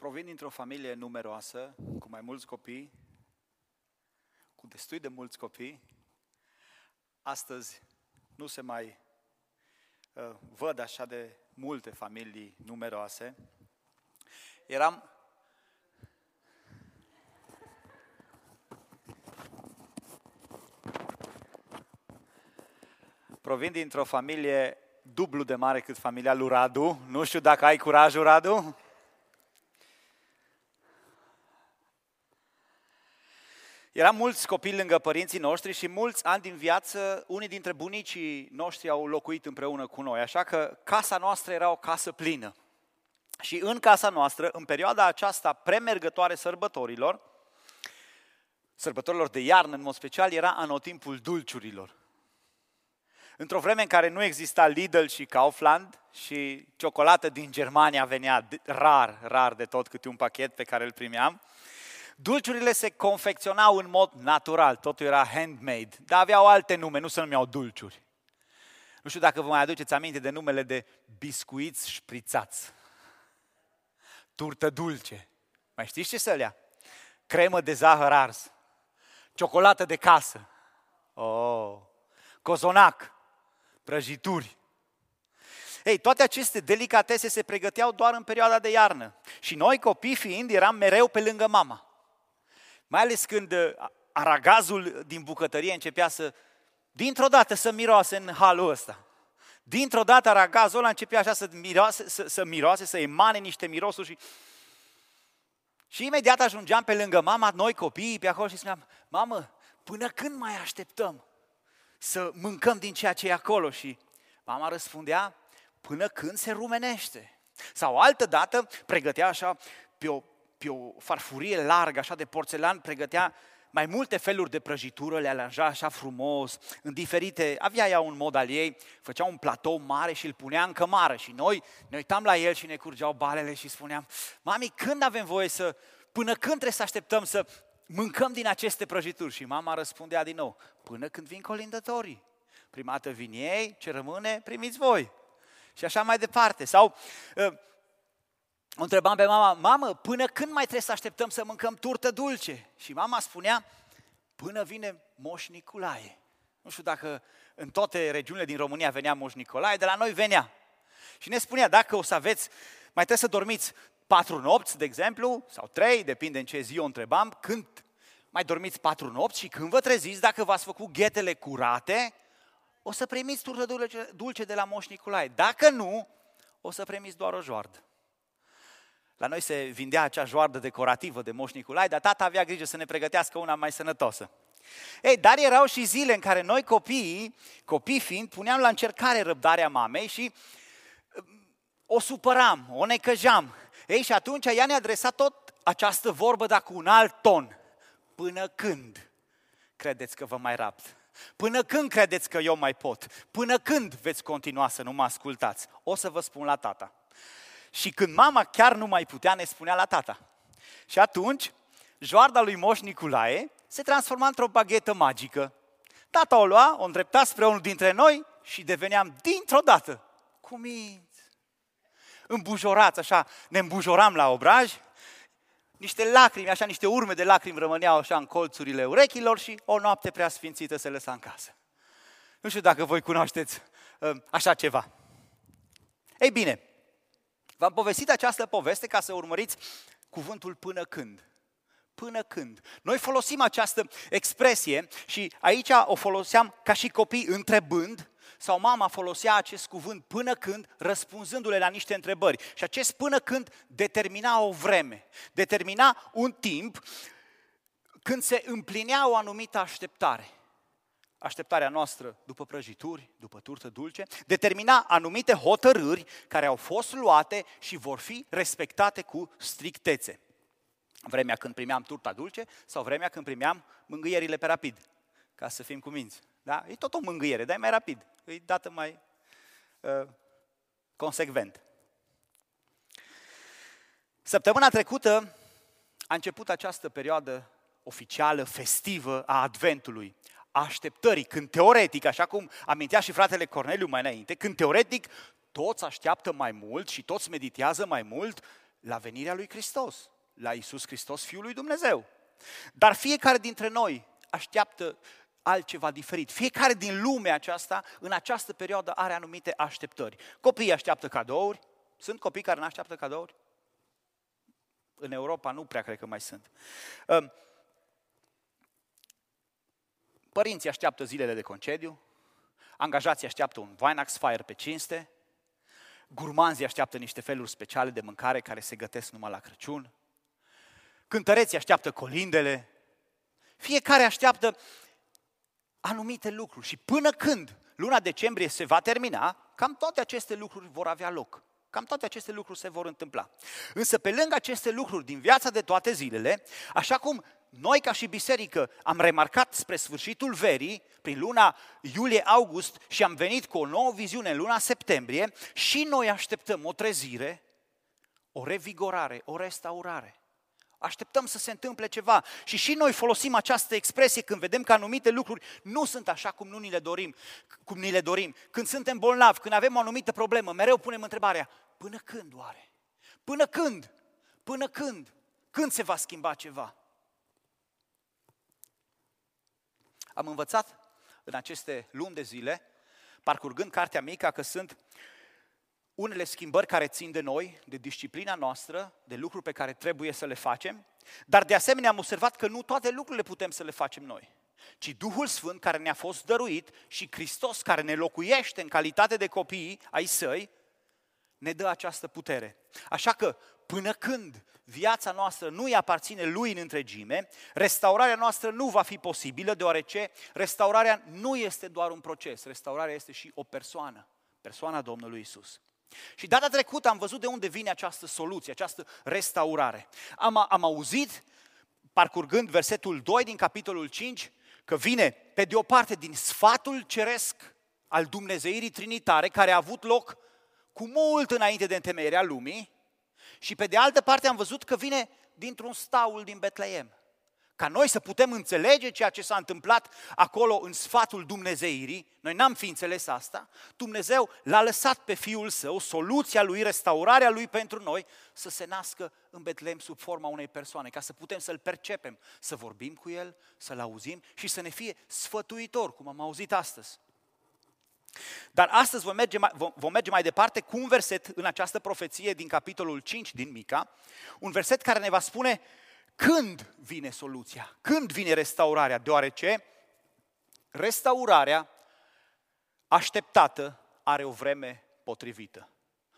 Provin dintr-o familie numeroasă, cu mai mulți copii, cu destui de mulți copii. Astăzi nu se mai uh, văd așa de multe familii numeroase. Eram Provin dintr-o familie dublu de mare cât familia lui Radu. Nu știu dacă ai curajul, Radu? Eram mulți copii lângă părinții noștri și mulți ani din viață, unii dintre bunicii noștri au locuit împreună cu noi, așa că casa noastră era o casă plină. Și în casa noastră, în perioada aceasta premergătoare sărbătorilor, sărbătorilor de iarnă în mod special, era anotimpul dulciurilor. Într-o vreme în care nu exista Lidl și Kaufland și ciocolată din Germania venea rar, rar de tot câte un pachet pe care îl primeam, Dulciurile se confecționau în mod natural, totul era handmade, dar aveau alte nume, nu se numeau dulciuri. Nu știu dacă vă mai aduceți aminte de numele de biscuiți șprițați. Turtă dulce. Mai știți ce să lea? Cremă de zahăr ars. Ciocolată de casă. Oh, cozonac. Prăjituri. Ei, toate aceste delicatese se pregăteau doar în perioada de iarnă. Și noi, copii fiind, eram mereu pe lângă mama. Mai ales când uh, aragazul din bucătărie începea să, dintr-o dată, să miroase în halul ăsta. Dintr-o dată aragazul ăla începea așa să miroase, să, să miroase, să emane niște mirosuri și... Și imediat ajungeam pe lângă mama, noi copiii pe acolo și spuneam, mamă, până când mai așteptăm să mâncăm din ceea ce e acolo? Și mama răspundea, până când se rumenește. Sau altă dată pregătea așa pe o pe o farfurie largă, așa de porțelan, pregătea mai multe feluri de prăjitură, le alanja așa frumos, în diferite, avea ea un mod al ei, făcea un platou mare și îl punea în cămară și noi ne uitam la el și ne curgeau balele și spuneam, mami, când avem voie să, până când trebuie să așteptăm să mâncăm din aceste prăjituri? Și mama răspundea din nou, până când vin colindătorii. Prima dată vin ei, ce rămâne, primiți voi. Și așa mai departe. Sau ă, o întrebam pe mama, mamă, până când mai trebuie să așteptăm să mâncăm turtă dulce? Și mama spunea, până vine Moș Nicolae. Nu știu dacă în toate regiunile din România venea Moș Nicolae, de la noi venea. Și ne spunea, dacă o să aveți, mai trebuie să dormiți patru nopți, de exemplu, sau trei, depinde în ce zi o întrebam, când mai dormiți patru nopți și când vă treziți, dacă v-ați făcut ghetele curate, o să primiți turtă dulce de la Moș Nicolae. Dacă nu, o să primiți doar o joardă. La noi se vindea acea joardă decorativă de Moș Nicolae, dar tata avea grijă să ne pregătească una mai sănătoasă. Ei, dar erau și zile în care noi copiii, copii fiind, puneam la încercare răbdarea mamei și um, o supăram, o necăjam. Ei, și atunci ea ne adresa tot această vorbă, dar cu un alt ton. Până când credeți că vă mai rapt? Până când credeți că eu mai pot? Până când veți continua să nu mă ascultați? O să vă spun la tata. Și când mama chiar nu mai putea, ne spunea la tata. Și atunci, joarda lui Moș Nicolae se transforma într-o baghetă magică. Tata o lua, o îndrepta spre unul dintre noi și deveneam dintr-o dată cuminți. Îmbujorați, așa, ne îmbujoram la obraj, niște lacrimi, așa, niște urme de lacrimi rămâneau așa în colțurile urechilor și o noapte prea sfințită se lăsa în casă. Nu știu dacă voi cunoașteți uh, așa ceva. Ei bine, V-am povestit această poveste ca să urmăriți cuvântul până când. Până când. Noi folosim această expresie și aici o foloseam ca și copii întrebând sau mama folosea acest cuvânt până când, răspunzându-le la niște întrebări. Și acest până când determina o vreme, determina un timp când se împlinea o anumită așteptare așteptarea noastră după prăjituri, după turtă dulce, determina anumite hotărâri care au fost luate și vor fi respectate cu strictețe. Vremea când primeam turta dulce sau vremea când primeam mângâierile pe rapid, ca să fim cuminți. Da? E tot o mângâiere, dar e mai rapid, e dată mai uh, consecvent. Săptămâna trecută a început această perioadă oficială, festivă a Adventului așteptării, când teoretic, așa cum amintea și fratele Corneliu mai înainte, când teoretic toți așteaptă mai mult și toți meditează mai mult, La venirea lui Hristos, la Isus Hristos, Fiul lui Dumnezeu. Dar fiecare dintre noi așteaptă altceva diferit. Fiecare din lumea aceasta, în această perioadă, are anumite așteptări. Copiii așteaptă cadouri. Sunt copii care nu așteaptă cadouri? În Europa nu prea cred că mai sunt. Părinții așteaptă zilele de concediu, angajații așteaptă un Weihnachtsfeier pe cinste, gurmanzii așteaptă niște feluri speciale de mâncare care se gătesc numai la Crăciun, cântăreții așteaptă colindele, fiecare așteaptă anumite lucruri și până când luna decembrie se va termina, cam toate aceste lucruri vor avea loc. Cam toate aceste lucruri se vor întâmpla. Însă pe lângă aceste lucruri din viața de toate zilele, așa cum noi ca și biserică am remarcat spre sfârșitul verii, prin luna iulie-august și am venit cu o nouă viziune în luna septembrie și noi așteptăm o trezire, o revigorare, o restaurare. Așteptăm să se întâmple ceva. Și și noi folosim această expresie când vedem că anumite lucruri nu sunt așa cum nu ni le dorim, cum ni le dorim. Când suntem bolnavi, când avem o anumită problemă, mereu punem întrebarea, până când oare? Până când? Până când? Când se va schimba ceva? Am învățat în aceste luni de zile, parcurgând cartea mică, că sunt unele schimbări care țin de noi, de disciplina noastră, de lucruri pe care trebuie să le facem, dar de asemenea am observat că nu toate lucrurile putem să le facem noi, ci Duhul Sfânt care ne-a fost dăruit și Hristos care ne locuiește în calitate de copii ai săi, ne dă această putere. Așa că până când viața noastră nu îi aparține lui în întregime, restaurarea noastră nu va fi posibilă, deoarece restaurarea nu este doar un proces, restaurarea este și o persoană, persoana Domnului Isus. Și data trecută am văzut de unde vine această soluție, această restaurare. Am, am auzit, parcurgând versetul 2 din capitolul 5, că vine, pe de o parte, din sfatul ceresc al Dumnezeirii Trinitare, care a avut loc cu mult înainte de întemeierea lumii, și pe de altă parte am văzut că vine dintr-un staul din Betleem ca noi să putem înțelege ceea ce s-a întâmplat acolo în sfatul Dumnezeirii, noi n-am fi înțeles asta, Dumnezeu l-a lăsat pe Fiul Său, soluția Lui, restaurarea Lui pentru noi, să se nască în Betlehem sub forma unei persoane, ca să putem să-L percepem, să vorbim cu El, să-L auzim și să ne fie sfătuitor, cum am auzit astăzi. Dar astăzi vom merge, mai, vom, vom merge mai departe cu un verset în această profeție din capitolul 5 din Mica, un verset care ne va spune când vine soluția? Când vine restaurarea? Deoarece restaurarea așteptată are o vreme potrivită.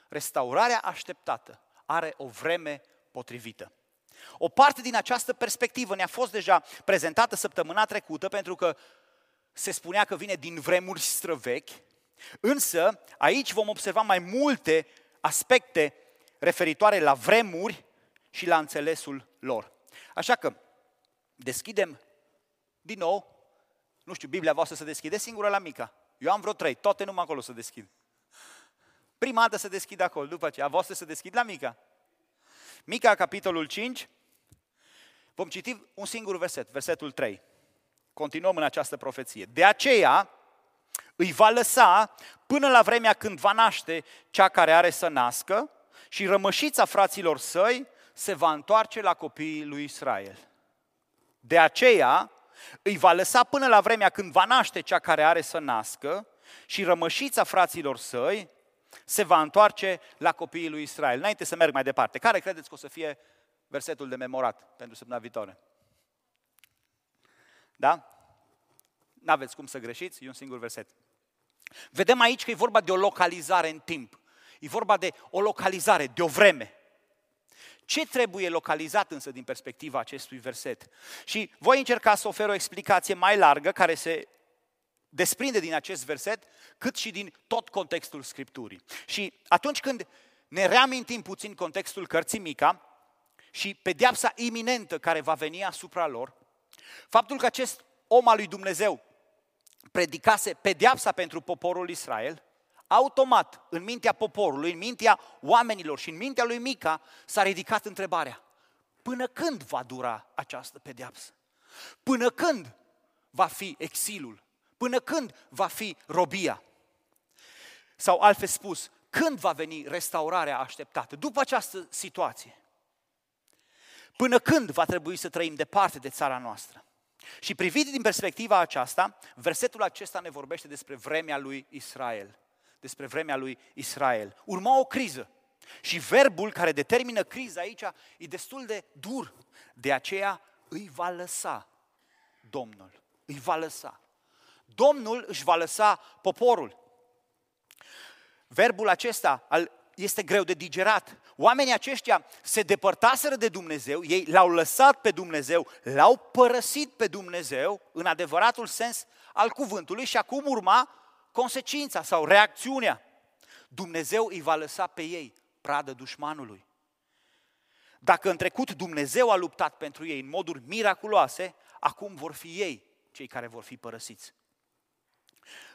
Restaurarea așteptată are o vreme potrivită. O parte din această perspectivă ne-a fost deja prezentată săptămâna trecută pentru că se spunea că vine din vremuri străvechi, însă aici vom observa mai multe aspecte referitoare la vremuri și la înțelesul lor. Așa că deschidem din nou, nu știu, Biblia voastră să deschide singură la mica. Eu am vreo trei, toate numai acolo să deschid. Prima dată să deschid acolo, după aceea, a voastră să deschid la mica. Mica, capitolul 5, vom citi un singur verset, versetul 3. Continuăm în această profeție. De aceea îi va lăsa până la vremea când va naște cea care are să nască și rămășița fraților săi se va întoarce la copiii lui Israel. De aceea îi va lăsa până la vremea când va naște cea care are să nască și rămășița fraților săi se va întoarce la copiii lui Israel. Înainte să merg mai departe, care credeți că o să fie versetul de memorat pentru săptămâna viitoare? Da? N-aveți cum să greșiți, e un singur verset. Vedem aici că e vorba de o localizare în timp. E vorba de o localizare, de o vreme. Ce trebuie localizat însă din perspectiva acestui verset? Și voi încerca să ofer o explicație mai largă care se desprinde din acest verset, cât și din tot contextul Scripturii. Și atunci când ne reamintim puțin contextul cărții Mica și pedeapsa iminentă care va veni asupra lor, faptul că acest om al lui Dumnezeu predicase pedeapsa pentru poporul Israel, automat, în mintea poporului, în mintea oamenilor și în mintea lui Mica, s-a ridicat întrebarea, până când va dura această pedeapsă? Până când va fi exilul? Până când va fi robia? Sau altfel spus, când va veni restaurarea așteptată? După această situație. Până când va trebui să trăim departe de țara noastră? Și privit din perspectiva aceasta, versetul acesta ne vorbește despre vremea lui Israel. Despre vremea lui Israel. Urma o criză. Și verbul care determină criza aici e destul de dur. De aceea îi va lăsa Domnul. Îi va lăsa. Domnul își va lăsa poporul. Verbul acesta este greu de digerat. Oamenii aceștia se depărtaseră de Dumnezeu, ei l-au lăsat pe Dumnezeu, l-au părăsit pe Dumnezeu în adevăratul sens al cuvântului și acum urma consecința sau reacțiunea. Dumnezeu îi va lăsa pe ei pradă dușmanului. Dacă în trecut Dumnezeu a luptat pentru ei în moduri miraculoase, acum vor fi ei cei care vor fi părăsiți.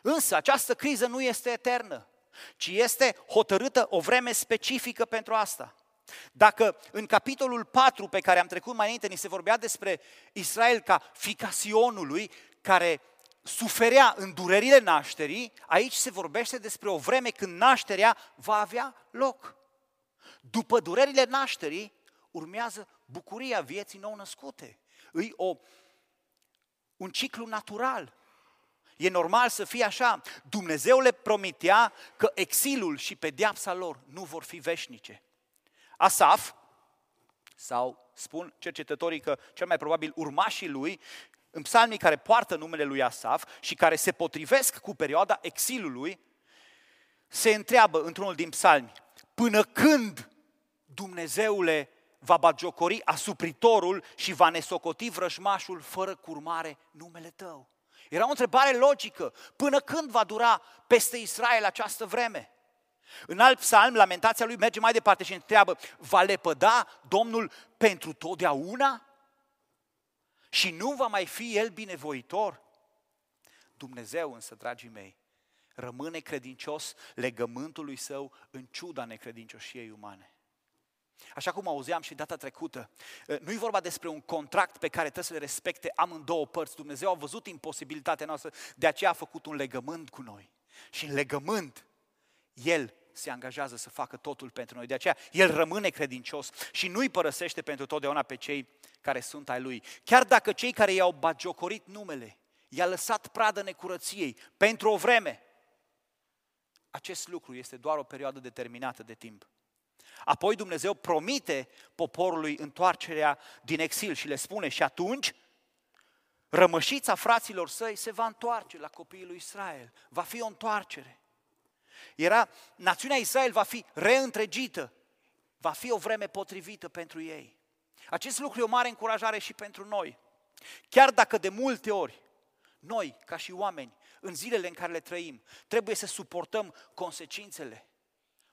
Însă această criză nu este eternă, ci este hotărâtă o vreme specifică pentru asta. Dacă în capitolul 4 pe care am trecut mai înainte ni se vorbea despre Israel ca fica Sionului, care suferea în durerile nașterii, aici se vorbește despre o vreme când nașterea va avea loc. După durerile nașterii, urmează bucuria vieții nou născute. Îi o, un ciclu natural. E normal să fie așa. Dumnezeu le promitea că exilul și pedeapsa lor nu vor fi veșnice. Asaf, sau spun cercetătorii că cel mai probabil urmașii lui, în psalmii care poartă numele lui Asaf și care se potrivesc cu perioada exilului, se întreabă într-unul din psalmi, până când Dumnezeule va bagiocori asupritorul și va nesocoti vrăjmașul fără curmare numele tău. Era o întrebare logică. Până când va dura peste Israel această vreme? În alt psalm, lamentația lui merge mai departe și întreabă, va lepăda Domnul pentru totdeauna? Și nu va mai fi El binevoitor? Dumnezeu însă, dragii mei, rămâne credincios legământului său în ciuda necredincioșiei umane. Așa cum auzeam și data trecută, ă, nu e vorba despre un contract pe care trebuie să le respecte amândouă părți. Dumnezeu a văzut imposibilitatea noastră, de aceea a făcut un legământ cu noi. Și în legământ, El se angajează să facă totul pentru noi. De aceea, El rămâne credincios și nu îi părăsește pentru totdeauna pe cei care sunt ai Lui. Chiar dacă cei care i-au bagiocorit numele, i-a lăsat pradă necurăției pentru o vreme, acest lucru este doar o perioadă determinată de timp. Apoi Dumnezeu promite poporului întoarcerea din exil și le spune și atunci rămășița fraților săi se va întoarce la copiii lui Israel. Va fi o întoarcere. Era, națiunea Israel va fi reîntregită. Va fi o vreme potrivită pentru ei. Acest lucru e o mare încurajare și pentru noi. Chiar dacă de multe ori noi, ca și oameni, în zilele în care le trăim, trebuie să suportăm consecințele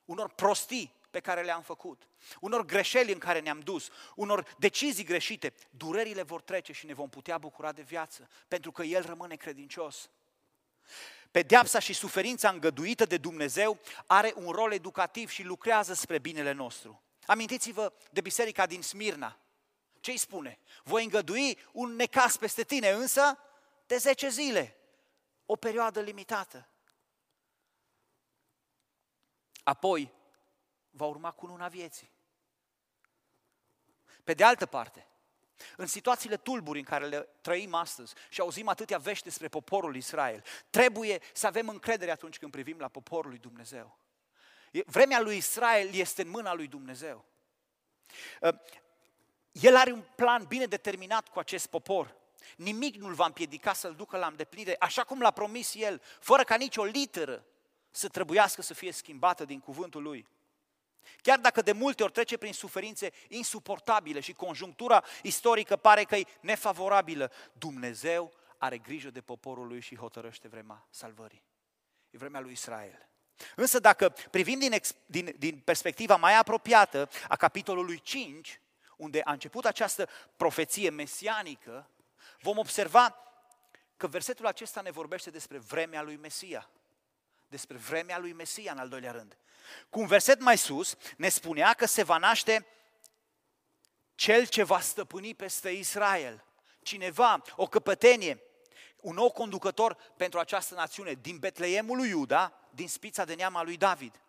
unor prostii pe care le-am făcut, unor greșeli în care ne-am dus, unor decizii greșite, durerile vor trece și ne vom putea bucura de viață, pentru că El rămâne credincios. Pedeapsa și suferința îngăduită de Dumnezeu are un rol educativ și lucrează spre binele nostru. Amintiți-vă de biserica din Smirna. Ce îi spune? Voi îngădui un necas peste tine, însă de 10 zile, o perioadă limitată. Apoi, va urma cu luna vieții. Pe de altă parte, în situațiile tulburi în care le trăim astăzi și auzim atâtea vești despre poporul Israel, trebuie să avem încredere atunci când privim la poporul lui Dumnezeu. Vremea lui Israel este în mâna lui Dumnezeu. Ă, el are un plan bine determinat cu acest popor. Nimic nu-l va împiedica să-l ducă la îndeplinire, așa cum l-a promis el, fără ca nicio literă să trebuiască să fie schimbată din cuvântul lui. Chiar dacă de multe ori trece prin suferințe insuportabile și conjunctura istorică pare că e nefavorabilă, Dumnezeu are grijă de poporul lui și hotărăște vremea salvării. E vremea lui Israel. Însă dacă privim din, din, din perspectiva mai apropiată a capitolului 5, unde a început această profeție mesianică, vom observa că versetul acesta ne vorbește despre vremea lui Mesia. Despre vremea lui Mesia, în al doilea rând. Cu un verset mai sus ne spunea că se va naște cel ce va stăpâni peste Israel. Cineva, o căpătenie, un nou conducător pentru această națiune din Betleemul lui Iuda, din spița de neam lui David.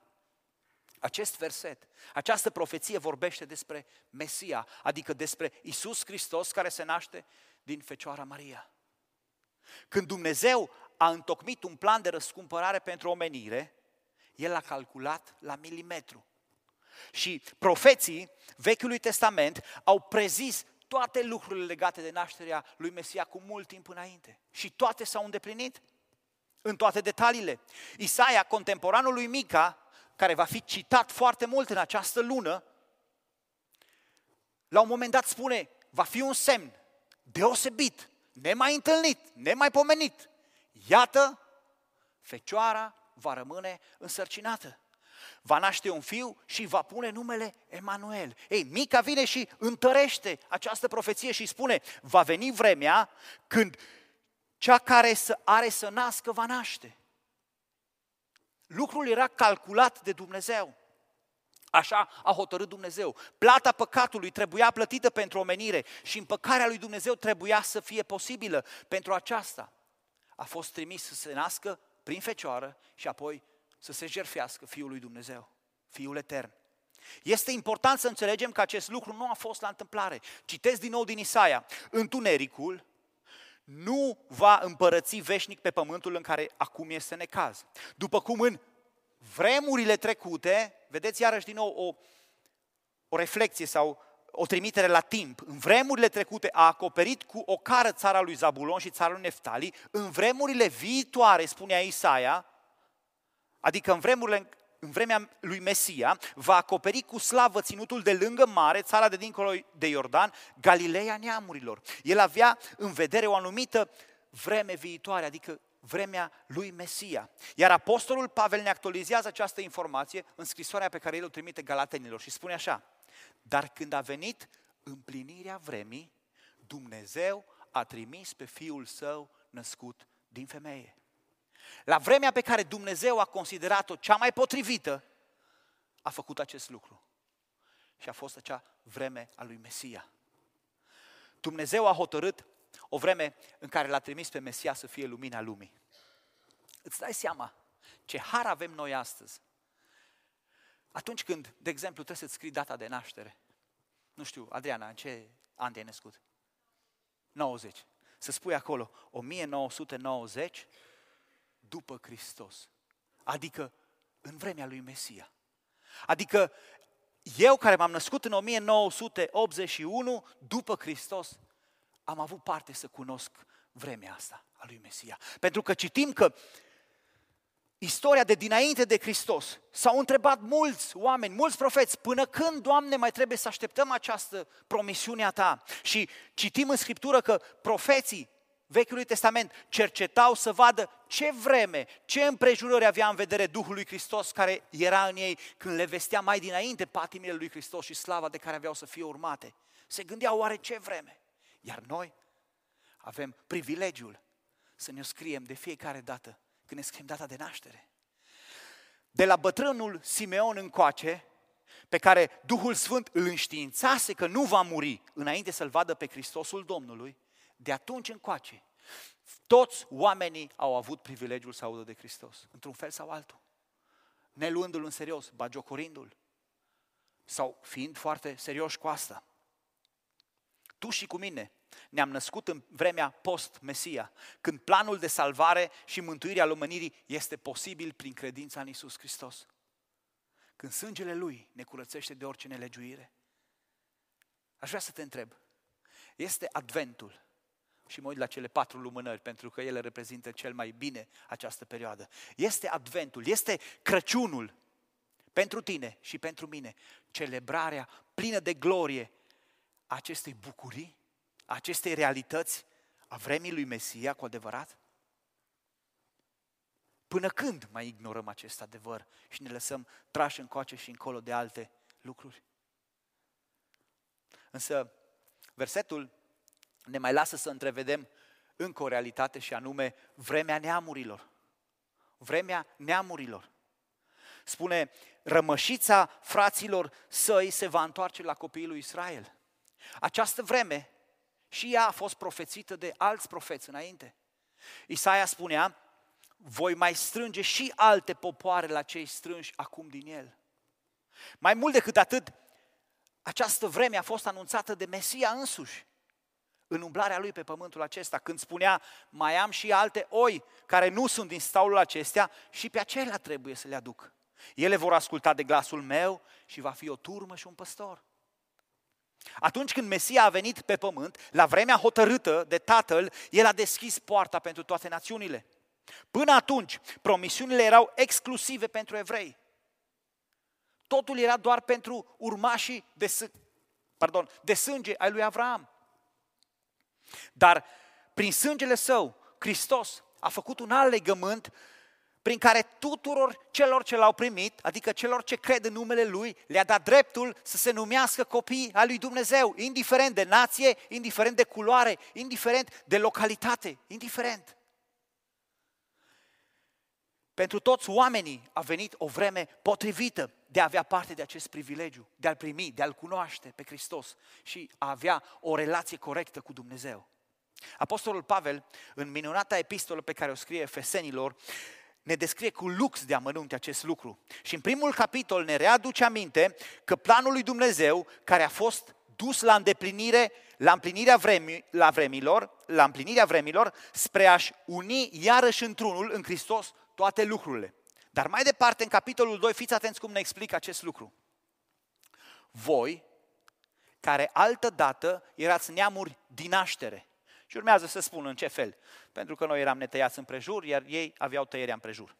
Acest verset, această profeție vorbește despre Mesia, adică despre Isus Hristos care se naște din Fecioara Maria. Când Dumnezeu a întocmit un plan de răscumpărare pentru omenire, El a calculat la milimetru. Și profeții Vechiului Testament au prezis toate lucrurile legate de nașterea lui Mesia cu mult timp înainte. Și toate s-au îndeplinit în toate detaliile. Isaia, contemporanul lui Mica, care va fi citat foarte mult în această lună, la un moment dat spune, va fi un semn deosebit, nemai întâlnit, nemai pomenit. Iată, fecioara va rămâne însărcinată. Va naște un fiu și va pune numele Emanuel. Ei, Mica vine și întărește această profeție și spune, va veni vremea când cea care are să nască va naște. Lucrul era calculat de Dumnezeu. Așa a hotărât Dumnezeu. Plata păcatului trebuia plătită pentru omenire și împăcarea lui Dumnezeu trebuia să fie posibilă. Pentru aceasta a fost trimis să se nască prin fecioară și apoi să se jerfească Fiul lui Dumnezeu, Fiul Etern. Este important să înțelegem că acest lucru nu a fost la întâmplare. Citesc din nou din Isaia. Întunericul nu va împărăți veșnic pe pământul în care acum este necaz. După cum în vremurile trecute, vedeți iarăși din nou o, o reflexie sau o trimitere la timp. În vremurile trecute a acoperit cu o cară țara lui Zabulon și țara lui Neftali. În vremurile viitoare, spunea Isaia, adică în vremurile în vremea lui Mesia, va acoperi cu slavă ținutul de lângă mare, țara de dincolo de Iordan, Galileea neamurilor. El avea în vedere o anumită vreme viitoare, adică vremea lui Mesia. Iar apostolul Pavel ne actualizează această informație în scrisoarea pe care el o trimite Galatenilor și spune așa, dar când a venit împlinirea vremii, Dumnezeu a trimis pe Fiul Său născut din femeie. La vremea pe care Dumnezeu a considerat-o cea mai potrivită, a făcut acest lucru. Și a fost acea vreme a lui Mesia. Dumnezeu a hotărât o vreme în care l-a trimis pe Mesia să fie lumina lumii. Îți dai seama ce har avem noi astăzi. Atunci când, de exemplu, trebuie să-ți scrii data de naștere. Nu știu, Adriana, în ce an te-ai născut? 90. Să spui acolo, 1990, după Hristos. Adică în vremea lui Mesia. Adică eu care m-am născut în 1981, după Hristos, am avut parte să cunosc vremea asta a lui Mesia. Pentru că citim că istoria de dinainte de Hristos s-au întrebat mulți oameni, mulți profeți, până când, Doamne, mai trebuie să așteptăm această promisiune a Ta? Și citim în Scriptură că profeții Vechiului Testament cercetau să vadă ce vreme, ce împrejurări avea în vedere Duhul lui Hristos care era în ei când le vestea mai dinainte patimile lui Hristos și slava de care aveau să fie urmate. Se gândeau oare ce vreme. Iar noi avem privilegiul să ne scriem de fiecare dată când ne scriem data de naștere. De la bătrânul Simeon încoace, pe care Duhul Sfânt îl înștiințase că nu va muri înainte să-L vadă pe Hristosul Domnului, de atunci încoace, toți oamenii au avut privilegiul să audă de Hristos, într-un fel sau altul. Ne luându-l în serios, bagiocorindu-l, sau fiind foarte serioși cu asta. Tu și cu mine ne-am născut în vremea post-Mesia, când planul de salvare și mântuire al omenirii este posibil prin credința în Isus Hristos. Când sângele Lui ne curățește de orice nelegiuire. Aș vrea să te întreb, este Adventul și mă uit la cele patru lumânări, pentru că ele reprezintă cel mai bine această perioadă. Este Adventul, este Crăciunul pentru tine și pentru mine, celebrarea plină de glorie a acestei bucurii, a acestei realități a vremii lui Mesia cu adevărat? Până când mai ignorăm acest adevăr și ne lăsăm trași încoace și încolo de alte lucruri? Însă, versetul ne mai lasă să întrevedem încă o realitate și anume vremea neamurilor. Vremea neamurilor. Spune, rămășița fraților săi se va întoarce la copiii lui Israel. Această vreme și ea a fost profețită de alți profeți înainte. Isaia spunea, voi mai strânge și alte popoare la cei strânși acum din el. Mai mult decât atât, această vreme a fost anunțată de Mesia însuși în umblarea lui pe pământul acesta, când spunea, mai am și alte oi care nu sunt din staulul acestea și pe acelea trebuie să le aduc. Ele vor asculta de glasul meu și va fi o turmă și un păstor. Atunci când Mesia a venit pe pământ, la vremea hotărâtă de Tatăl, El a deschis poarta pentru toate națiunile. Până atunci, promisiunile erau exclusive pentru evrei. Totul era doar pentru urmașii de, pardon, de sânge ai lui Avram. Dar prin sângele său, Hristos a făcut un alt legământ prin care tuturor celor ce l-au primit, adică celor ce cred în numele Lui, le-a dat dreptul să se numească copii al lui Dumnezeu, indiferent de nație, indiferent de culoare, indiferent de localitate, indiferent. Pentru toți oamenii a venit o vreme potrivită de a avea parte de acest privilegiu, de a-L primi, de a-L cunoaște pe Hristos și a avea o relație corectă cu Dumnezeu. Apostolul Pavel, în minunata epistolă pe care o scrie Efesenilor, ne descrie cu lux de amănunte acest lucru. Și în primul capitol ne readuce aminte că planul lui Dumnezeu, care a fost dus la îndeplinire, la împlinirea vremi, la vremilor, la împlinirea vremilor, spre a-și uni iarăși într-unul în Hristos toate lucrurile. Dar mai departe, în capitolul 2, fiți atenți cum ne explică acest lucru. Voi, care altă dată erați neamuri din naștere. Și urmează să spun în ce fel. Pentru că noi eram netăiați împrejur, iar ei aveau tăierea împrejur.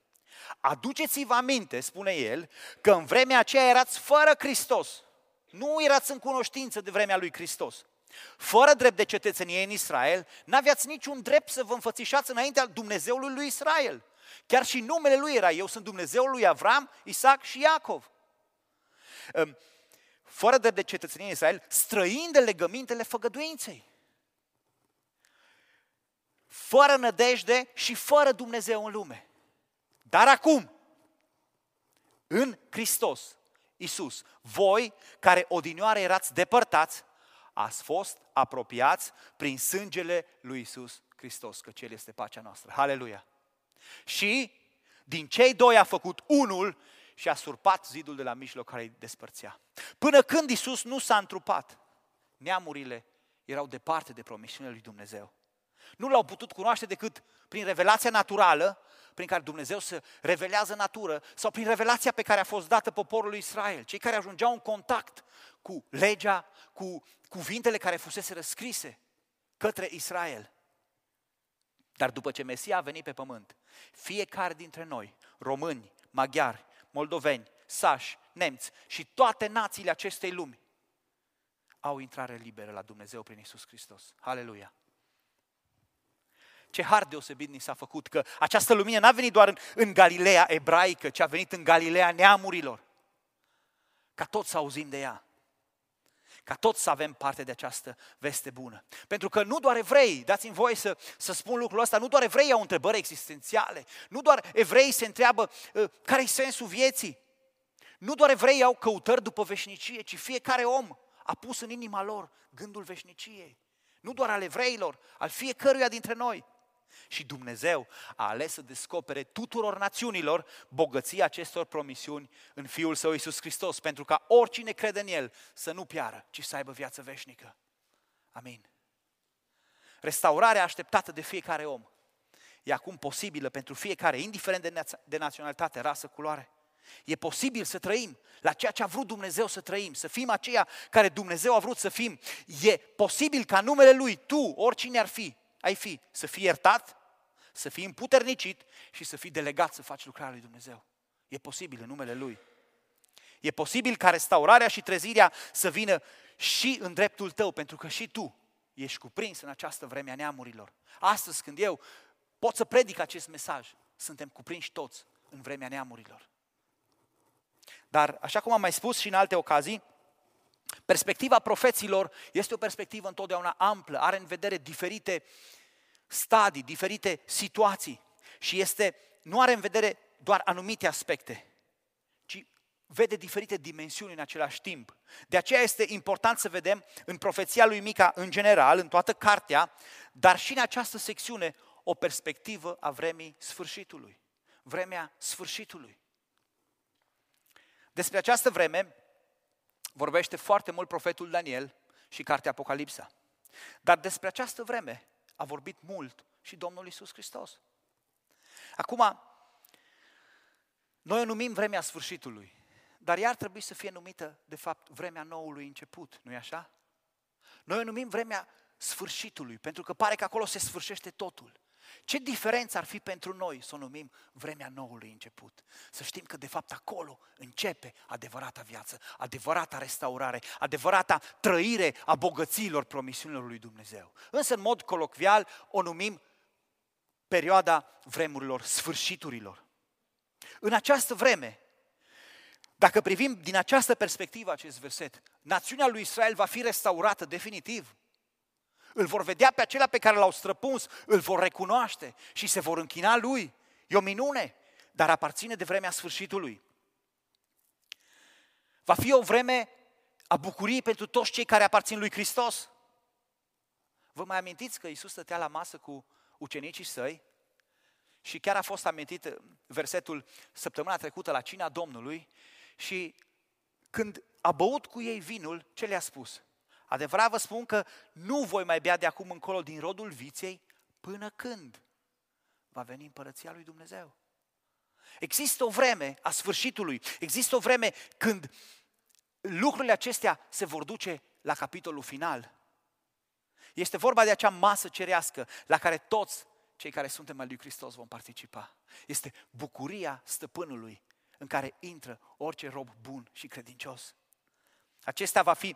Aduceți-vă aminte, spune el, că în vremea aceea erați fără Hristos. Nu erați în cunoștință de vremea lui Hristos. Fără drept de cetățenie în Israel, n-aveați niciun drept să vă înfățișați înaintea Dumnezeului lui Israel. Chiar și numele lui era, eu sunt Dumnezeul lui Avram, Isaac și Iacov. Fără drept de cetățenie în Israel, străind de legămintele făgăduinței. Fără nădejde și fără Dumnezeu în lume. Dar acum, în Hristos, Isus, voi care odinioare erați depărtați, ați fost apropiați prin sângele lui Isus Hristos, că Cel este pacea noastră. Haleluia! Și din cei doi a făcut unul și a surpat zidul de la mijloc care îi despărțea. Până când Isus nu s-a întrupat, neamurile erau departe de promisiunea lui Dumnezeu. Nu l-au putut cunoaște decât prin revelația naturală, prin care Dumnezeu se revelează natură, sau prin revelația pe care a fost dată poporului Israel. Cei care ajungeau în contact cu legea, cu cuvintele care fusese răscrise către Israel. Dar după ce Mesia a venit pe pământ, fiecare dintre noi, români, maghiari, moldoveni, sași, nemți și toate națiile acestei lumi, au intrare liberă la Dumnezeu prin Isus Hristos. Haleluia! Ce har deosebit ni s-a făcut, că această lumină n-a venit doar în, în Galileea ebraică, ci a venit în Galileea neamurilor. Ca toți să auzim de ea ca toți să avem parte de această veste bună. Pentru că nu doar evrei, dați-mi voie să, să spun lucrul ăsta, nu doar evrei au întrebări existențiale, nu doar evrei se întreabă uh, care e sensul vieții, nu doar evrei au căutări după veșnicie, ci fiecare om a pus în inima lor gândul veșniciei. Nu doar al evreilor, al fiecăruia dintre noi. Și Dumnezeu a ales să descopere tuturor națiunilor bogăția acestor promisiuni în Fiul Său Iisus Hristos, pentru ca oricine crede în El să nu piară, ci să aibă viață veșnică. Amin. Restaurarea așteptată de fiecare om e acum posibilă pentru fiecare, indiferent de, naț- de naționalitate, rasă, culoare. E posibil să trăim la ceea ce a vrut Dumnezeu să trăim, să fim aceia care Dumnezeu a vrut să fim. E posibil ca numele Lui, tu, oricine ar fi, ai fi să fii iertat, să fii împuternicit și să fii delegat să faci lucrarea lui Dumnezeu. E posibil în numele Lui. E posibil ca restaurarea și trezirea să vină și în dreptul tău, pentru că și tu ești cuprins în această vreme a neamurilor. Astăzi, când eu pot să predic acest mesaj, suntem cuprinși toți în vremea neamurilor. Dar, așa cum am mai spus și în alte ocazii, perspectiva profeților este o perspectivă întotdeauna amplă, are în vedere diferite stadii, diferite situații și este, nu are în vedere doar anumite aspecte, ci vede diferite dimensiuni în același timp. De aceea este important să vedem în profeția lui Mica în general, în toată cartea, dar și în această secțiune, o perspectivă a vremii sfârșitului. Vremea sfârșitului. Despre această vreme vorbește foarte mult profetul Daniel și cartea Apocalipsa. Dar despre această vreme a vorbit mult și Domnul Isus Hristos. Acum, noi o numim vremea sfârșitului, dar ea ar trebui să fie numită, de fapt, vremea noului început, nu-i așa? Noi o numim vremea sfârșitului, pentru că pare că acolo se sfârșește totul. Ce diferență ar fi pentru noi să o numim vremea noului început? Să știm că de fapt acolo începe adevărata viață, adevărata restaurare, adevărata trăire a bogățiilor promisiunilor lui Dumnezeu. Însă în mod colocvial o numim perioada vremurilor, sfârșiturilor. În această vreme, dacă privim din această perspectivă acest verset, națiunea lui Israel va fi restaurată definitiv. Îl vor vedea pe acela pe care l-au străpuns, îl vor recunoaște și se vor închina lui. E o minune, dar aparține de vremea sfârșitului. Va fi o vreme a bucuriei pentru toți cei care aparțin lui Hristos. Vă mai amintiți că Iisus stătea la masă cu ucenicii săi și chiar a fost amintit versetul săptămâna trecută la cina Domnului și când a băut cu ei vinul, ce le-a spus? Adevărat vă spun că nu voi mai bea de acum încolo din rodul viței până când va veni împărăția lui Dumnezeu. Există o vreme a sfârșitului, există o vreme când lucrurile acestea se vor duce la capitolul final. Este vorba de acea masă cerească la care toți cei care suntem al lui Hristos vom participa. Este bucuria stăpânului în care intră orice rob bun și credincios. Acesta va fi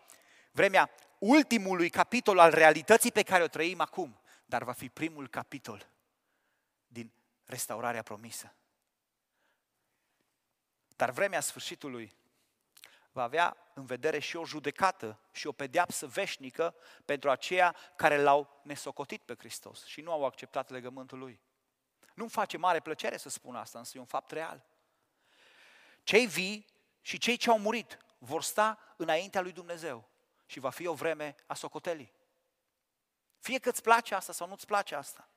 vremea ultimului capitol al realității pe care o trăim acum, dar va fi primul capitol din restaurarea promisă. Dar vremea sfârșitului va avea în vedere și o judecată și o pedeapsă veșnică pentru aceia care l-au nesocotit pe Hristos și nu au acceptat legământul Lui. Nu-mi face mare plăcere să spun asta, însă e un fapt real. Cei vii și cei ce au murit vor sta înaintea lui Dumnezeu și va fi o vreme a socotelii. Fie că îți place asta sau nu-ți place asta.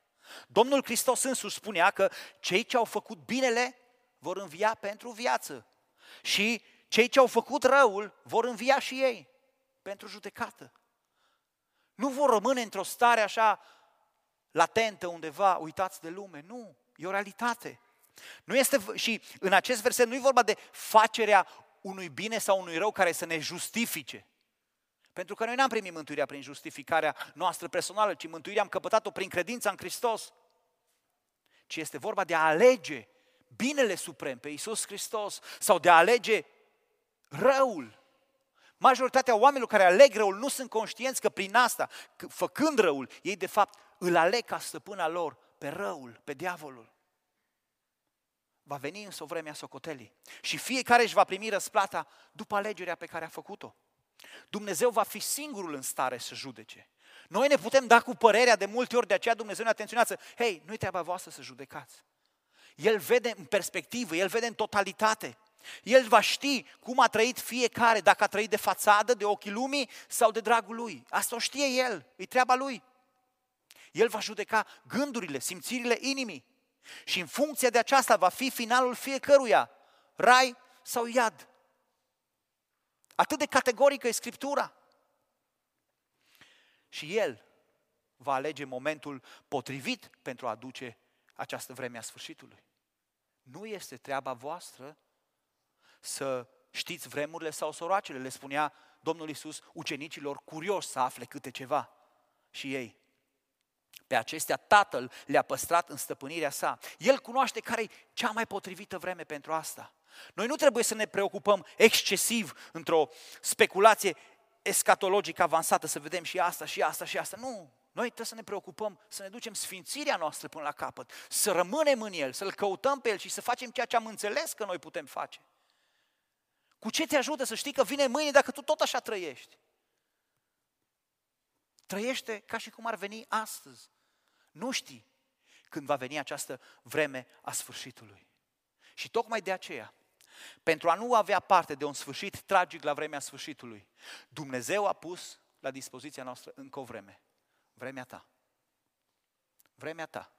Domnul Hristos însuși spunea că cei ce au făcut binele vor învia pentru viață și cei ce au făcut răul vor învia și ei pentru judecată. Nu vor rămâne într-o stare așa latentă undeva, uitați de lume. Nu, e o realitate. Nu este, și în acest verset nu e vorba de facerea unui bine sau unui rău care să ne justifice. Pentru că noi n-am primit mântuirea prin justificarea noastră personală, ci mântuirea am căpătat-o prin credința în Hristos. Ci este vorba de a alege binele suprem pe Iisus Hristos sau de a alege răul. Majoritatea oamenilor care aleg răul nu sunt conștienți că prin asta, făcând răul, ei de fapt îl aleg ca stăpâna lor pe răul, pe diavolul. Va veni însă o vreme a socotelii și fiecare își va primi răsplata după alegerea pe care a făcut-o. Dumnezeu va fi singurul în stare să judece. Noi ne putem da cu părerea de multe ori, de aceea Dumnezeu ne atenționează. Hei, nu-i treaba voastră să judecați. El vede în perspectivă, El vede în totalitate. El va ști cum a trăit fiecare, dacă a trăit de fațadă, de ochii lumii sau de dragul lui. Asta o știe El, e treaba lui. El va judeca gândurile, simțirile inimii. Și în funcție de aceasta va fi finalul fiecăruia, rai sau iad. Atât de categorică e Scriptura. Și El va alege momentul potrivit pentru a aduce această vreme a sfârșitului. Nu este treaba voastră să știți vremurile sau soroacele, le spunea Domnul Isus ucenicilor curios să afle câte ceva. Și ei, pe acestea Tatăl le-a păstrat în stăpânirea sa. El cunoaște care e cea mai potrivită vreme pentru asta. Noi nu trebuie să ne preocupăm excesiv într-o speculație escatologică avansată, să vedem și asta, și asta, și asta. Nu! Noi trebuie să ne preocupăm să ne ducem sfințirea noastră până la capăt, să rămânem în El, să-L căutăm pe El și să facem ceea ce am înțeles că noi putem face. Cu ce te ajută să știi că vine mâine dacă tu tot așa trăiești? Trăiește ca și cum ar veni astăzi. Nu știi când va veni această vreme a sfârșitului. Și tocmai de aceea, pentru a nu avea parte de un sfârșit tragic la vremea sfârșitului, Dumnezeu a pus la dispoziția noastră încă o vreme. Vremea ta. Vremea ta.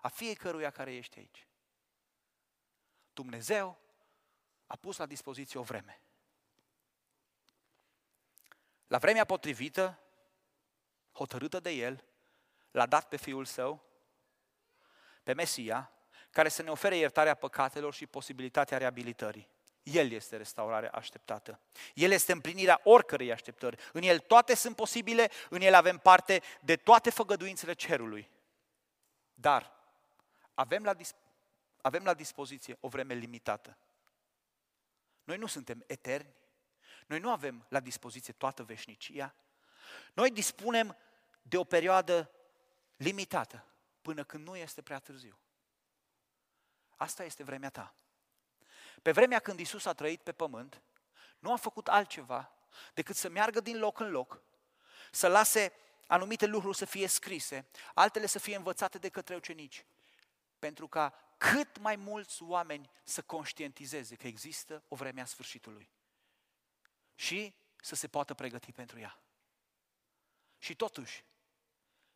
A fiecăruia care ești aici. Dumnezeu a pus la dispoziție o vreme. La vremea potrivită, hotărâtă de El, l-a dat pe Fiul Său, pe Mesia, care să ne ofere iertarea păcatelor și posibilitatea reabilitării. El este restaurarea așteptată. El este împlinirea oricărei așteptări. În El toate sunt posibile, în El avem parte de toate făgăduințele cerului. Dar avem la, dis- avem la dispoziție o vreme limitată. Noi nu suntem eterni, noi nu avem la dispoziție toată veșnicia, noi dispunem de o perioadă limitată, până când nu este prea târziu. Asta este vremea ta. Pe vremea când Isus a trăit pe pământ, nu a făcut altceva decât să meargă din loc în loc, să lase anumite lucruri să fie scrise, altele să fie învățate de către ucenici, pentru ca cât mai mulți oameni să conștientizeze că există o vreme a sfârșitului și să se poată pregăti pentru ea. Și totuși,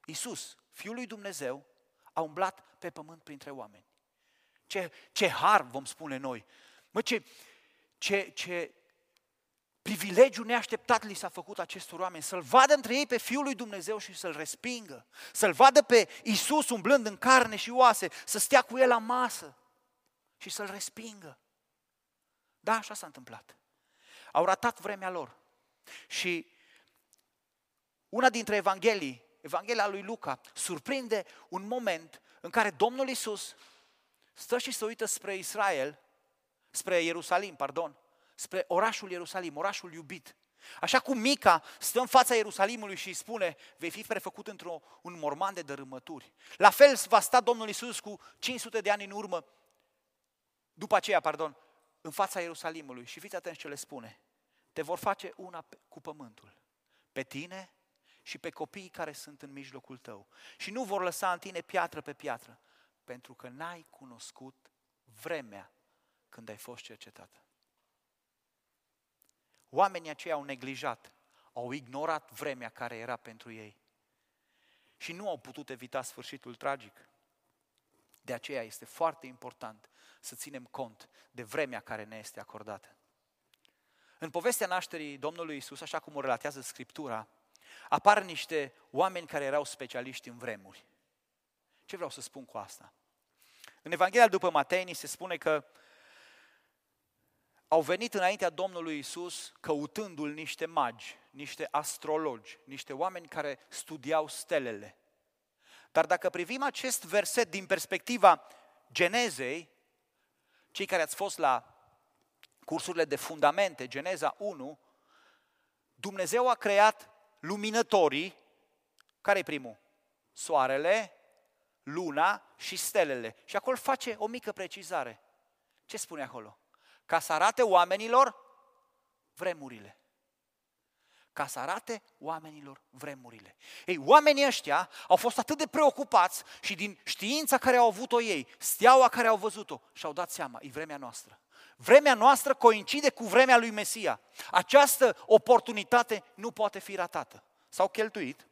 Isus, Fiul lui Dumnezeu, a umblat pe pământ printre oameni. Ce, ce har, vom spune noi. Mă, ce, ce, ce privilegiu neașteptat li s-a făcut acestor oameni, să-L vadă între ei pe Fiul lui Dumnezeu și să-L respingă, să-L vadă pe Isus umblând în carne și oase, să stea cu El la masă și să-L respingă. Da, așa s-a întâmplat. Au ratat vremea lor. Și una dintre Evanghelii, Evanghelia lui Luca, surprinde un moment în care Domnul Isus stă și se uită spre Israel, spre Ierusalim, pardon, spre orașul Ierusalim, orașul iubit. Așa cum Mica stă în fața Ierusalimului și îi spune, vei fi prefăcut într-un morman de dărâmături. La fel va sta Domnul Isus cu 500 de ani în urmă, după aceea, pardon, în fața Ierusalimului. Și fiți atenți ce le spune. Te vor face una cu pământul. Pe tine și pe copiii care sunt în mijlocul tău. Și nu vor lăsa în tine piatră pe piatră, pentru că n-ai cunoscut vremea când ai fost cercetată. Oamenii aceia au neglijat, au ignorat vremea care era pentru ei și nu au putut evita sfârșitul tragic. De aceea este foarte important să ținem cont de vremea care ne este acordată. În povestea nașterii Domnului Isus, așa cum o relatează Scriptura, apar niște oameni care erau specialiști în vremuri. Ce vreau să spun cu asta? În Evanghelia după Matei ni se spune că au venit înaintea Domnului Isus căutându-l niște magi, niște astrologi, niște oameni care studiau stelele. Dar dacă privim acest verset din perspectiva Genezei, cei care ați fost la cursurile de fundamente, Geneza 1, Dumnezeu a creat luminătorii, care e primul? Soarele, luna și stelele. Și acolo face o mică precizare. Ce spune acolo? Ca să arate oamenilor vremurile. Ca să arate oamenilor vremurile. Ei, oamenii ăștia au fost atât de preocupați și din știința care au avut-o ei, steaua care au văzut-o, și-au dat seama, e vremea noastră. Vremea noastră coincide cu vremea lui Mesia. Această oportunitate nu poate fi ratată. S-au cheltuit.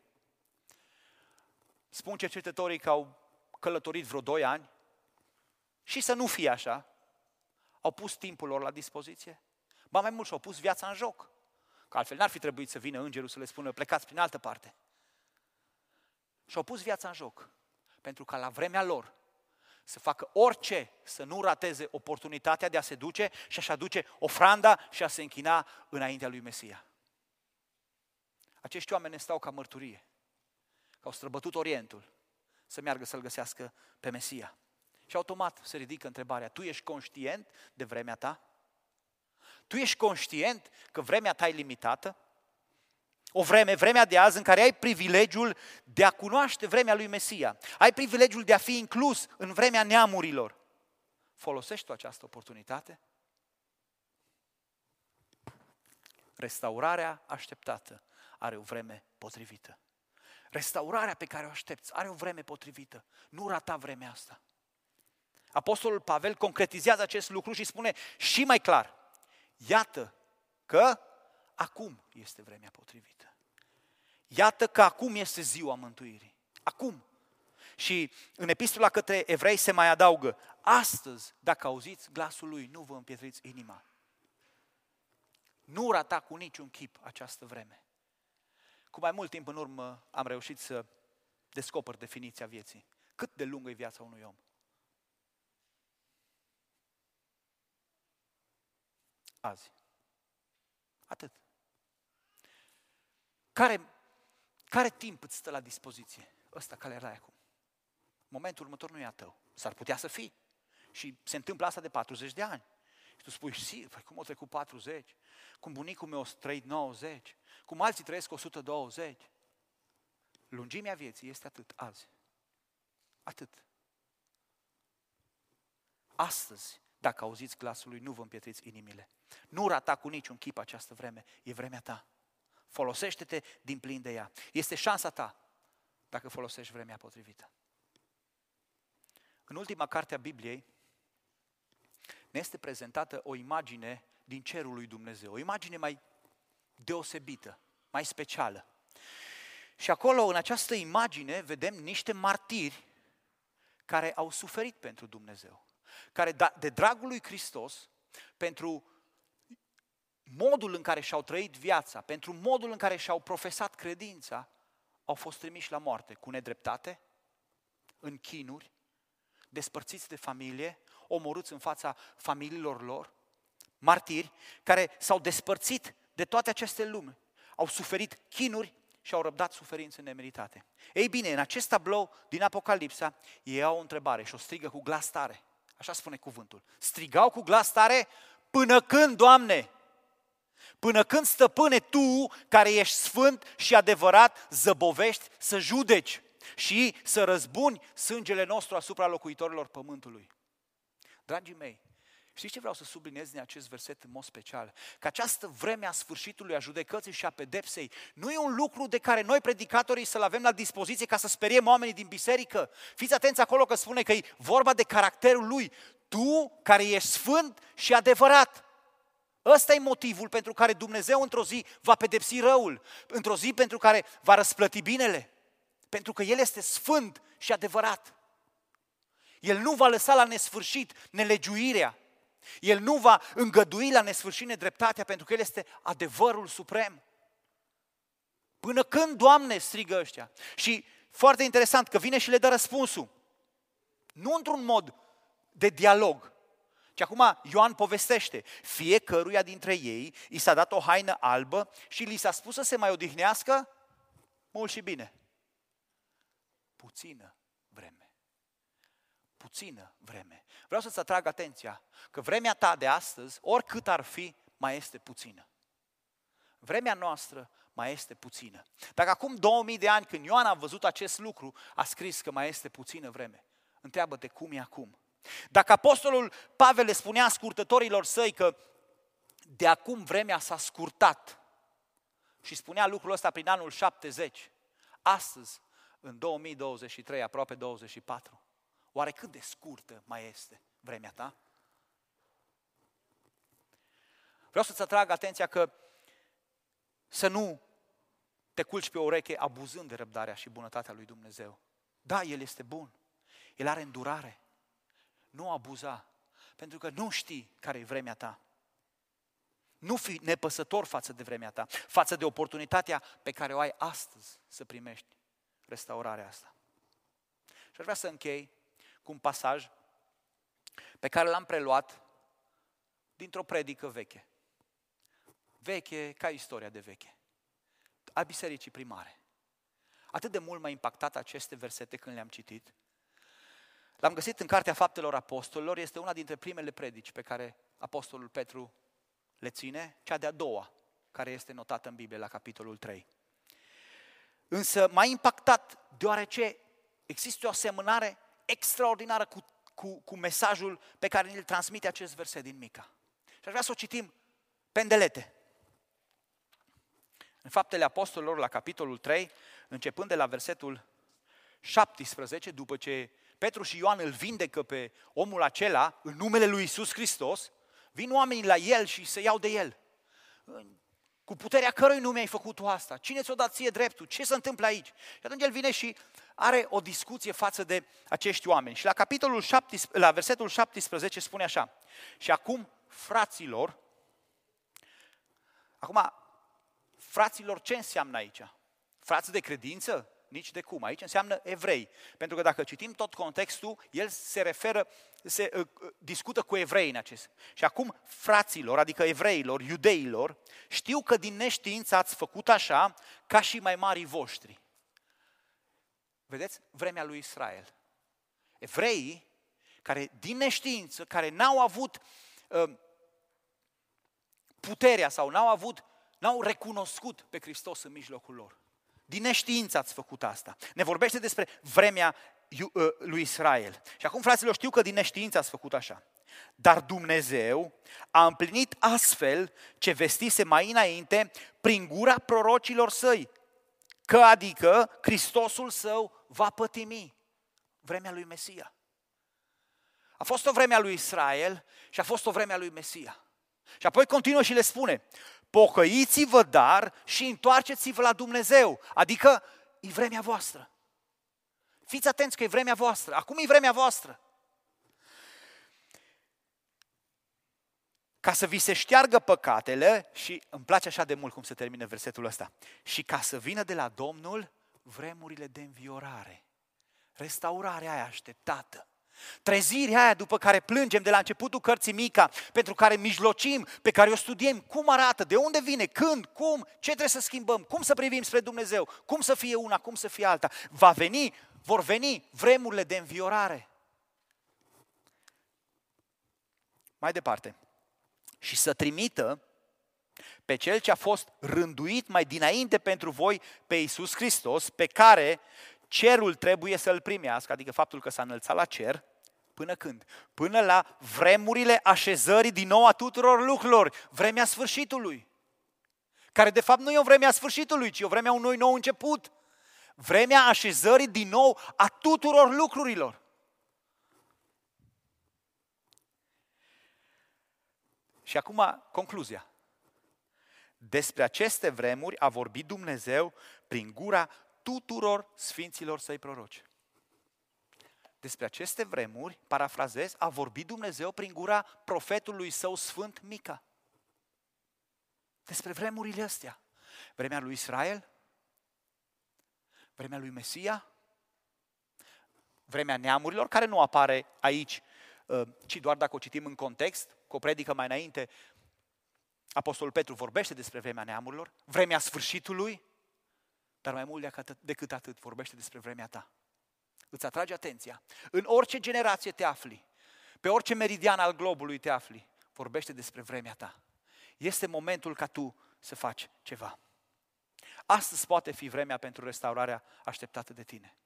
Spun cercetătorii că au călătorit vreo 2 ani și să nu fie așa, au pus timpul lor la dispoziție. Ba mai mult și-au pus viața în joc. Că altfel n-ar fi trebuit să vină îngerul să le spună plecați prin altă parte. Și-au pus viața în joc. Pentru ca la vremea lor să facă orice să nu rateze oportunitatea de a se duce și a-și aduce ofranda și a se închina înaintea lui Mesia. Acești oameni ne stau ca mărturie, că au străbătut Orientul să meargă să-L găsească pe Mesia. Și automat se ridică întrebarea, tu ești conștient de vremea ta? Tu ești conștient că vremea ta e limitată? O vreme, vremea de azi în care ai privilegiul de a cunoaște vremea lui Mesia. Ai privilegiul de a fi inclus în vremea neamurilor. Folosești tu această oportunitate? Restaurarea așteptată are o vreme potrivită. Restaurarea pe care o aștepți are o vreme potrivită. Nu rata vremea asta. Apostolul Pavel concretizează acest lucru și spune și mai clar, iată că acum este vremea potrivită. Iată că acum este ziua mântuirii. Acum. Și în epistola către evrei se mai adaugă, astăzi, dacă auziți glasul lui, nu vă împietriți inima. Nu rata cu niciun chip această vreme. Cu mai mult timp în urmă am reușit să descoper definiția vieții. Cât de lungă e viața unui om? Azi. Atât. Care, care timp îți stă la dispoziție? Ăsta care era acum. Momentul următor nu e a tău. S-ar putea să fii. Și se întâmplă asta de 40 de ani. Și tu spui, si, păi cum o trecut 40? Cum bunicul meu o trăit 90? Cum alții trăiesc 120? Lungimea vieții este atât azi. Atât. Astăzi, dacă auziți glasul lui, nu vă împietriți inimile. Nu rata cu niciun chip această vreme. E vremea ta. Folosește-te din plin de ea. Este șansa ta dacă folosești vremea potrivită. În ultima carte a Bibliei ne este prezentată o imagine din cerul lui Dumnezeu, o imagine mai deosebită, mai specială. Și acolo, în această imagine, vedem niște martiri care au suferit pentru Dumnezeu, care da, de dragul lui Hristos, pentru modul în care și-au trăit viața, pentru modul în care și-au profesat credința, au fost trimiși la moarte cu nedreptate, în chinuri, despărțiți de familie, omorâți în fața familiilor lor, martiri care s-au despărțit de toate aceste lume, au suferit chinuri și au răbdat suferințe nemeritate. Ei bine, în acest tablou din Apocalipsa, ei au o întrebare și o strigă cu glas tare. Așa spune cuvântul. Strigau cu glas tare, până când, Doamne? Până când, stăpâne, Tu, care ești sfânt și adevărat, zăbovești să judeci și să răzbuni sângele nostru asupra locuitorilor pământului. Dragii mei, Știți ce vreau să subliniez din acest verset în mod special? Că această vreme a sfârșitului, a judecății și a pedepsei nu e un lucru de care noi, predicatorii, să-l avem la dispoziție ca să speriem oamenii din biserică. Fiți atenți acolo că spune că e vorba de caracterul lui. Tu, care ești sfânt și adevărat, Ăsta e motivul pentru care Dumnezeu într-o zi va pedepsi răul, într-o zi pentru care va răsplăti binele, pentru că El este sfânt și adevărat. El nu va lăsa la nesfârșit nelegiuirea. El nu va îngădui la nesfârșit nedreptatea pentru că El este adevărul suprem. Până când, Doamne, strigă ăștia? Și foarte interesant că vine și le dă răspunsul. Nu într-un mod de dialog, și acum Ioan povestește, fiecăruia dintre ei i s-a dat o haină albă și li s-a spus să se mai odihnească mult și bine. Puțină vreme. Puțină vreme. Vreau să-ți atrag atenția că vremea ta de astăzi, oricât ar fi, mai este puțină. Vremea noastră mai este puțină. Dacă acum 2000 de ani, când Ioan a văzut acest lucru, a scris că mai este puțină vreme, întreabă-te cum e acum. Dacă apostolul Pavel le spunea scurtătorilor săi că de acum vremea s-a scurtat și spunea lucrul ăsta prin anul 70, astăzi, în 2023, aproape 24, oare cât de scurtă mai este vremea ta? Vreau să-ți atrag atenția că să nu te culci pe o ureche abuzând de răbdarea și bunătatea lui Dumnezeu. Da, El este bun. El are îndurare nu abuza, pentru că nu știi care e vremea ta. Nu fi nepăsător față de vremea ta, față de oportunitatea pe care o ai astăzi să primești restaurarea asta. Și aș vrea să închei cu un pasaj pe care l-am preluat dintr-o predică veche. Veche ca istoria de veche. A bisericii primare. Atât de mult m-a impactat aceste versete când le-am citit, L-am găsit în Cartea Faptelor Apostolilor, este una dintre primele predici pe care Apostolul Petru le ține, cea de-a doua, care este notată în Biblie la capitolul 3. Însă m-a impactat deoarece există o asemănare extraordinară cu, cu, cu mesajul pe care îl transmite acest verset din Mica. Și aș vrea să o citim pendelete. În Faptele Apostolilor, la capitolul 3, începând de la versetul 17, după ce Petru și Ioan îl vindecă pe omul acela în numele lui Isus Hristos, vin oamenii la el și se iau de el. Cu puterea cărui nume ai făcut tu asta? Cine ți-o dat ție dreptul? Ce se întâmplă aici? Și atunci el vine și are o discuție față de acești oameni. Și la capitolul 17, la versetul 17 spune așa. Și acum, fraților, Acum, fraților, ce înseamnă aici? Frați de credință? Nici de cum. Aici înseamnă evrei. Pentru că dacă citim tot contextul, el se referă, se uh, uh, discută cu evrei în acest. Și acum, fraților, adică evreilor, iudeilor, știu că din neștiință ați făcut așa ca și mai marii voștri. Vedeți? Vremea lui Israel. Evreii care din neștiință, care n-au avut uh, puterea sau n-au avut, n-au recunoscut pe Hristos în mijlocul lor. Din neștiință ați făcut asta. Ne vorbește despre vremea uh, lui Israel. Și acum, fraților, știu că din neștiință ați făcut așa. Dar Dumnezeu a împlinit astfel ce vestise mai înainte prin gura prorocilor săi, că adică Hristosul său va pătimi vremea lui Mesia. A fost o vreme a lui Israel și a fost o vreme a lui Mesia. Și apoi continuă și le spune, pocăiți-vă dar și întoarceți-vă la Dumnezeu, adică e vremea voastră. Fiți atenți că e vremea voastră, acum e vremea voastră. Ca să vi se șteargă păcatele și îmi place așa de mult cum se termină versetul ăsta. Și ca să vină de la Domnul vremurile de înviorare, restaurarea aia așteptată. Trezirea aia după care plângem de la începutul cărții Mica, pentru care mijlocim, pe care o studiem, cum arată, de unde vine, când, cum, ce trebuie să schimbăm, cum să privim spre Dumnezeu, cum să fie una, cum să fie alta. Va veni, vor veni vremurile de înviorare. Mai departe. Și să trimită pe cel ce a fost rânduit mai dinainte pentru voi pe Iisus Hristos, pe care cerul trebuie să-l primească, adică faptul că s-a înălțat la cer, Până când? Până la vremurile așezării din nou a tuturor lucrurilor, vremea sfârșitului. Care de fapt nu e o vreme a sfârșitului, ci o vreme a unui nou început. Vremea așezării din nou a tuturor lucrurilor. Și acum concluzia. Despre aceste vremuri a vorbit Dumnezeu prin gura tuturor sfinților săi proroci despre aceste vremuri, parafrazez, a vorbit Dumnezeu prin gura profetului său sfânt Mica. Despre vremurile astea. Vremea lui Israel, vremea lui Mesia, vremea neamurilor, care nu apare aici, uh, ci doar dacă o citim în context, cu o predică mai înainte, Apostolul Petru vorbește despre vremea neamurilor, vremea sfârșitului, dar mai mult decât atât vorbește despre vremea ta îți atrage atenția. În orice generație te afli, pe orice meridian al globului te afli, vorbește despre vremea ta. Este momentul ca tu să faci ceva. Astăzi poate fi vremea pentru restaurarea așteptată de tine.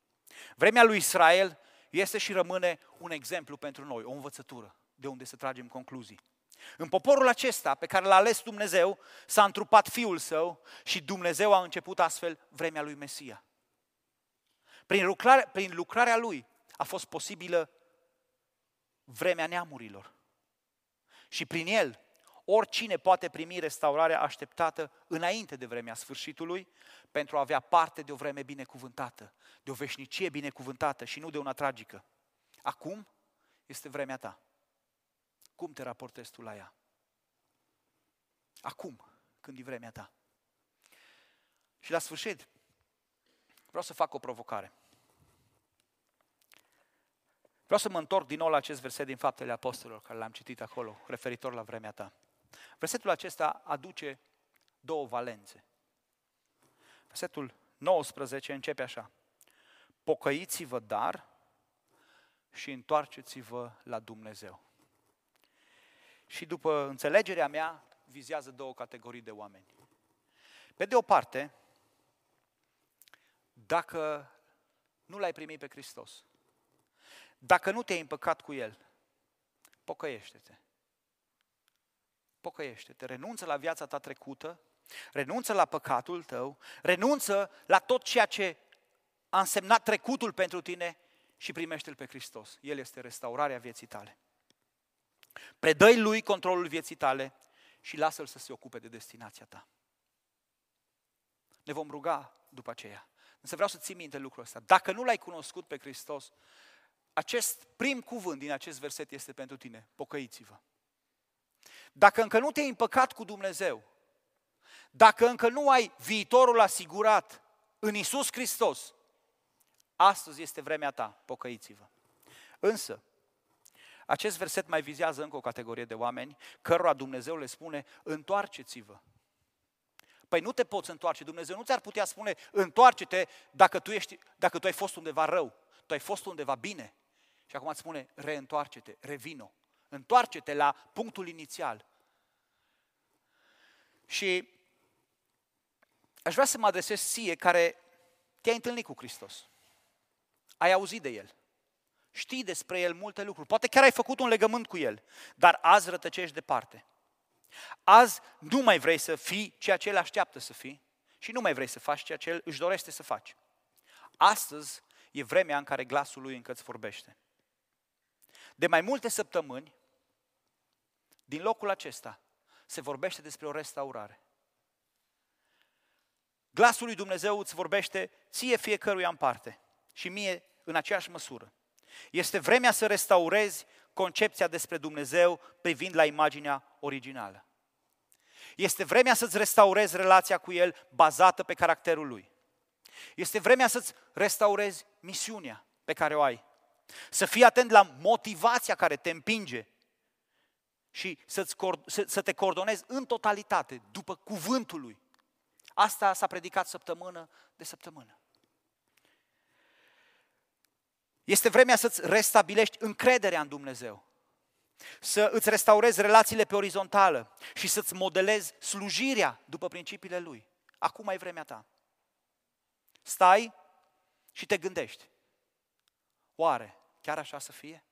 Vremea lui Israel este și rămâne un exemplu pentru noi, o învățătură de unde să tragem concluzii. În poporul acesta pe care l-a ales Dumnezeu s-a întrupat Fiul Său și Dumnezeu a început astfel vremea lui Mesia. Prin lucrarea, prin lucrarea lui a fost posibilă vremea neamurilor. Și prin el, oricine poate primi restaurarea așteptată înainte de vremea sfârșitului pentru a avea parte de o vreme binecuvântată, de o veșnicie binecuvântată și nu de una tragică. Acum este vremea ta. Cum te raportezi tu la ea? Acum, când e vremea ta. Și la sfârșit, Vreau să fac o provocare. Vreau să mă întorc din nou la acest verset din Faptele Apostolilor, care l-am citit acolo, referitor la vremea ta. Versetul acesta aduce două valențe. Versetul 19 începe așa. Pocăiți-vă, dar, și întoarceți-vă la Dumnezeu. Și după înțelegerea mea, vizează două categorii de oameni. Pe de o parte, dacă nu l-ai primit pe Hristos, dacă nu te-ai împăcat cu El, pocăiește-te. Pocăiește-te, renunță la viața ta trecută, renunță la păcatul tău, renunță la tot ceea ce a însemnat trecutul pentru tine și primește-L pe Hristos. El este restaurarea vieții tale. Predă-i Lui controlul vieții tale și lasă-L să se ocupe de destinația ta. Ne vom ruga după aceea. Însă vreau să ții minte lucrul ăsta. Dacă nu l-ai cunoscut pe Hristos, acest prim cuvânt din acest verset este pentru tine. Pocăiți-vă. Dacă încă nu te-ai împăcat cu Dumnezeu, Dacă încă nu ai viitorul asigurat în Isus Hristos, astăzi este vremea ta, pocăiți-vă. Însă, acest verset mai vizează încă o categorie de oameni cărora Dumnezeu le spune, întoarceți-vă. Păi nu te poți întoarce, Dumnezeu nu ți-ar putea spune, întoarce-te dacă tu, ești, dacă tu ai fost undeva rău, tu ai fost undeva bine. Și acum îți spune, reîntoarce-te, revino, întoarce-te la punctul inițial. Și aș vrea să mă adresez ție care te-ai întâlnit cu Hristos. Ai auzit de El. Știi despre El multe lucruri. Poate chiar ai făcut un legământ cu El, dar azi rătăcești departe. Azi nu mai vrei să fii ceea ce El așteaptă să fii și nu mai vrei să faci ceea ce El își dorește să faci. Astăzi e vremea în care glasul Lui încă îți vorbește. De mai multe săptămâni, din locul acesta, se vorbește despre o restaurare. Glasul lui Dumnezeu îți vorbește ție fiecăruia în parte și mie în aceeași măsură. Este vremea să restaurezi concepția despre Dumnezeu privind la imaginea originală. Este vremea să-ți restaurezi relația cu El bazată pe caracterul Lui. Este vremea să-ți restaurezi misiunea pe care o ai. Să fii atent la motivația care te împinge și să-ți, să te coordonezi în totalitate după cuvântul Lui. Asta s-a predicat săptămână de săptămână. Este vremea să-ți restabilești încrederea în Dumnezeu. Să îți restaurezi relațiile pe orizontală și să-ți modelezi slujirea după principiile Lui. Acum ai vremea ta. Stai și te gândești. Oare chiar așa să fie?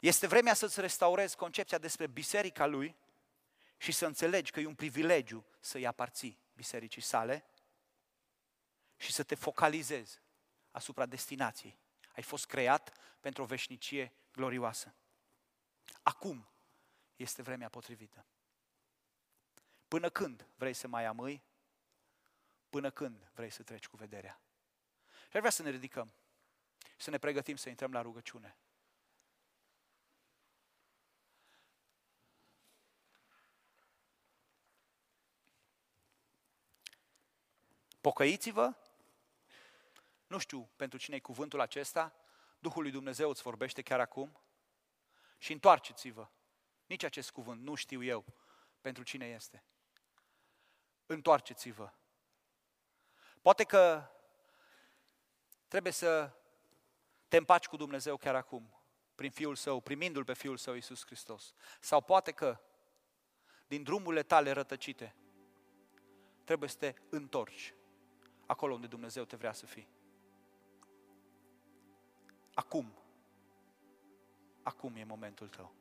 Este vremea să-ți restaurezi concepția despre biserica lui și să înțelegi că e un privilegiu să-i aparții bisericii sale și să te focalizezi asupra destinației. Ai fost creat pentru o veșnicie glorioasă. Acum este vremea potrivită. Până când vrei să mai amâi? Până când vrei să treci cu vederea? Și ar vrea să ne ridicăm, să ne pregătim să intrăm la rugăciune. Pocăiți-vă nu știu pentru cine e cuvântul acesta, Duhul lui Dumnezeu îți vorbește chiar acum și întoarceți-vă. Nici acest cuvânt nu știu eu pentru cine este. Întoarceți-vă. Poate că trebuie să te împaci cu Dumnezeu chiar acum, prin Fiul Său, primindu-L pe Fiul Său, Iisus Hristos. Sau poate că, din drumurile tale rătăcite, trebuie să te întorci acolo unde Dumnezeu te vrea să fii. Acum. Acum e momentul tău.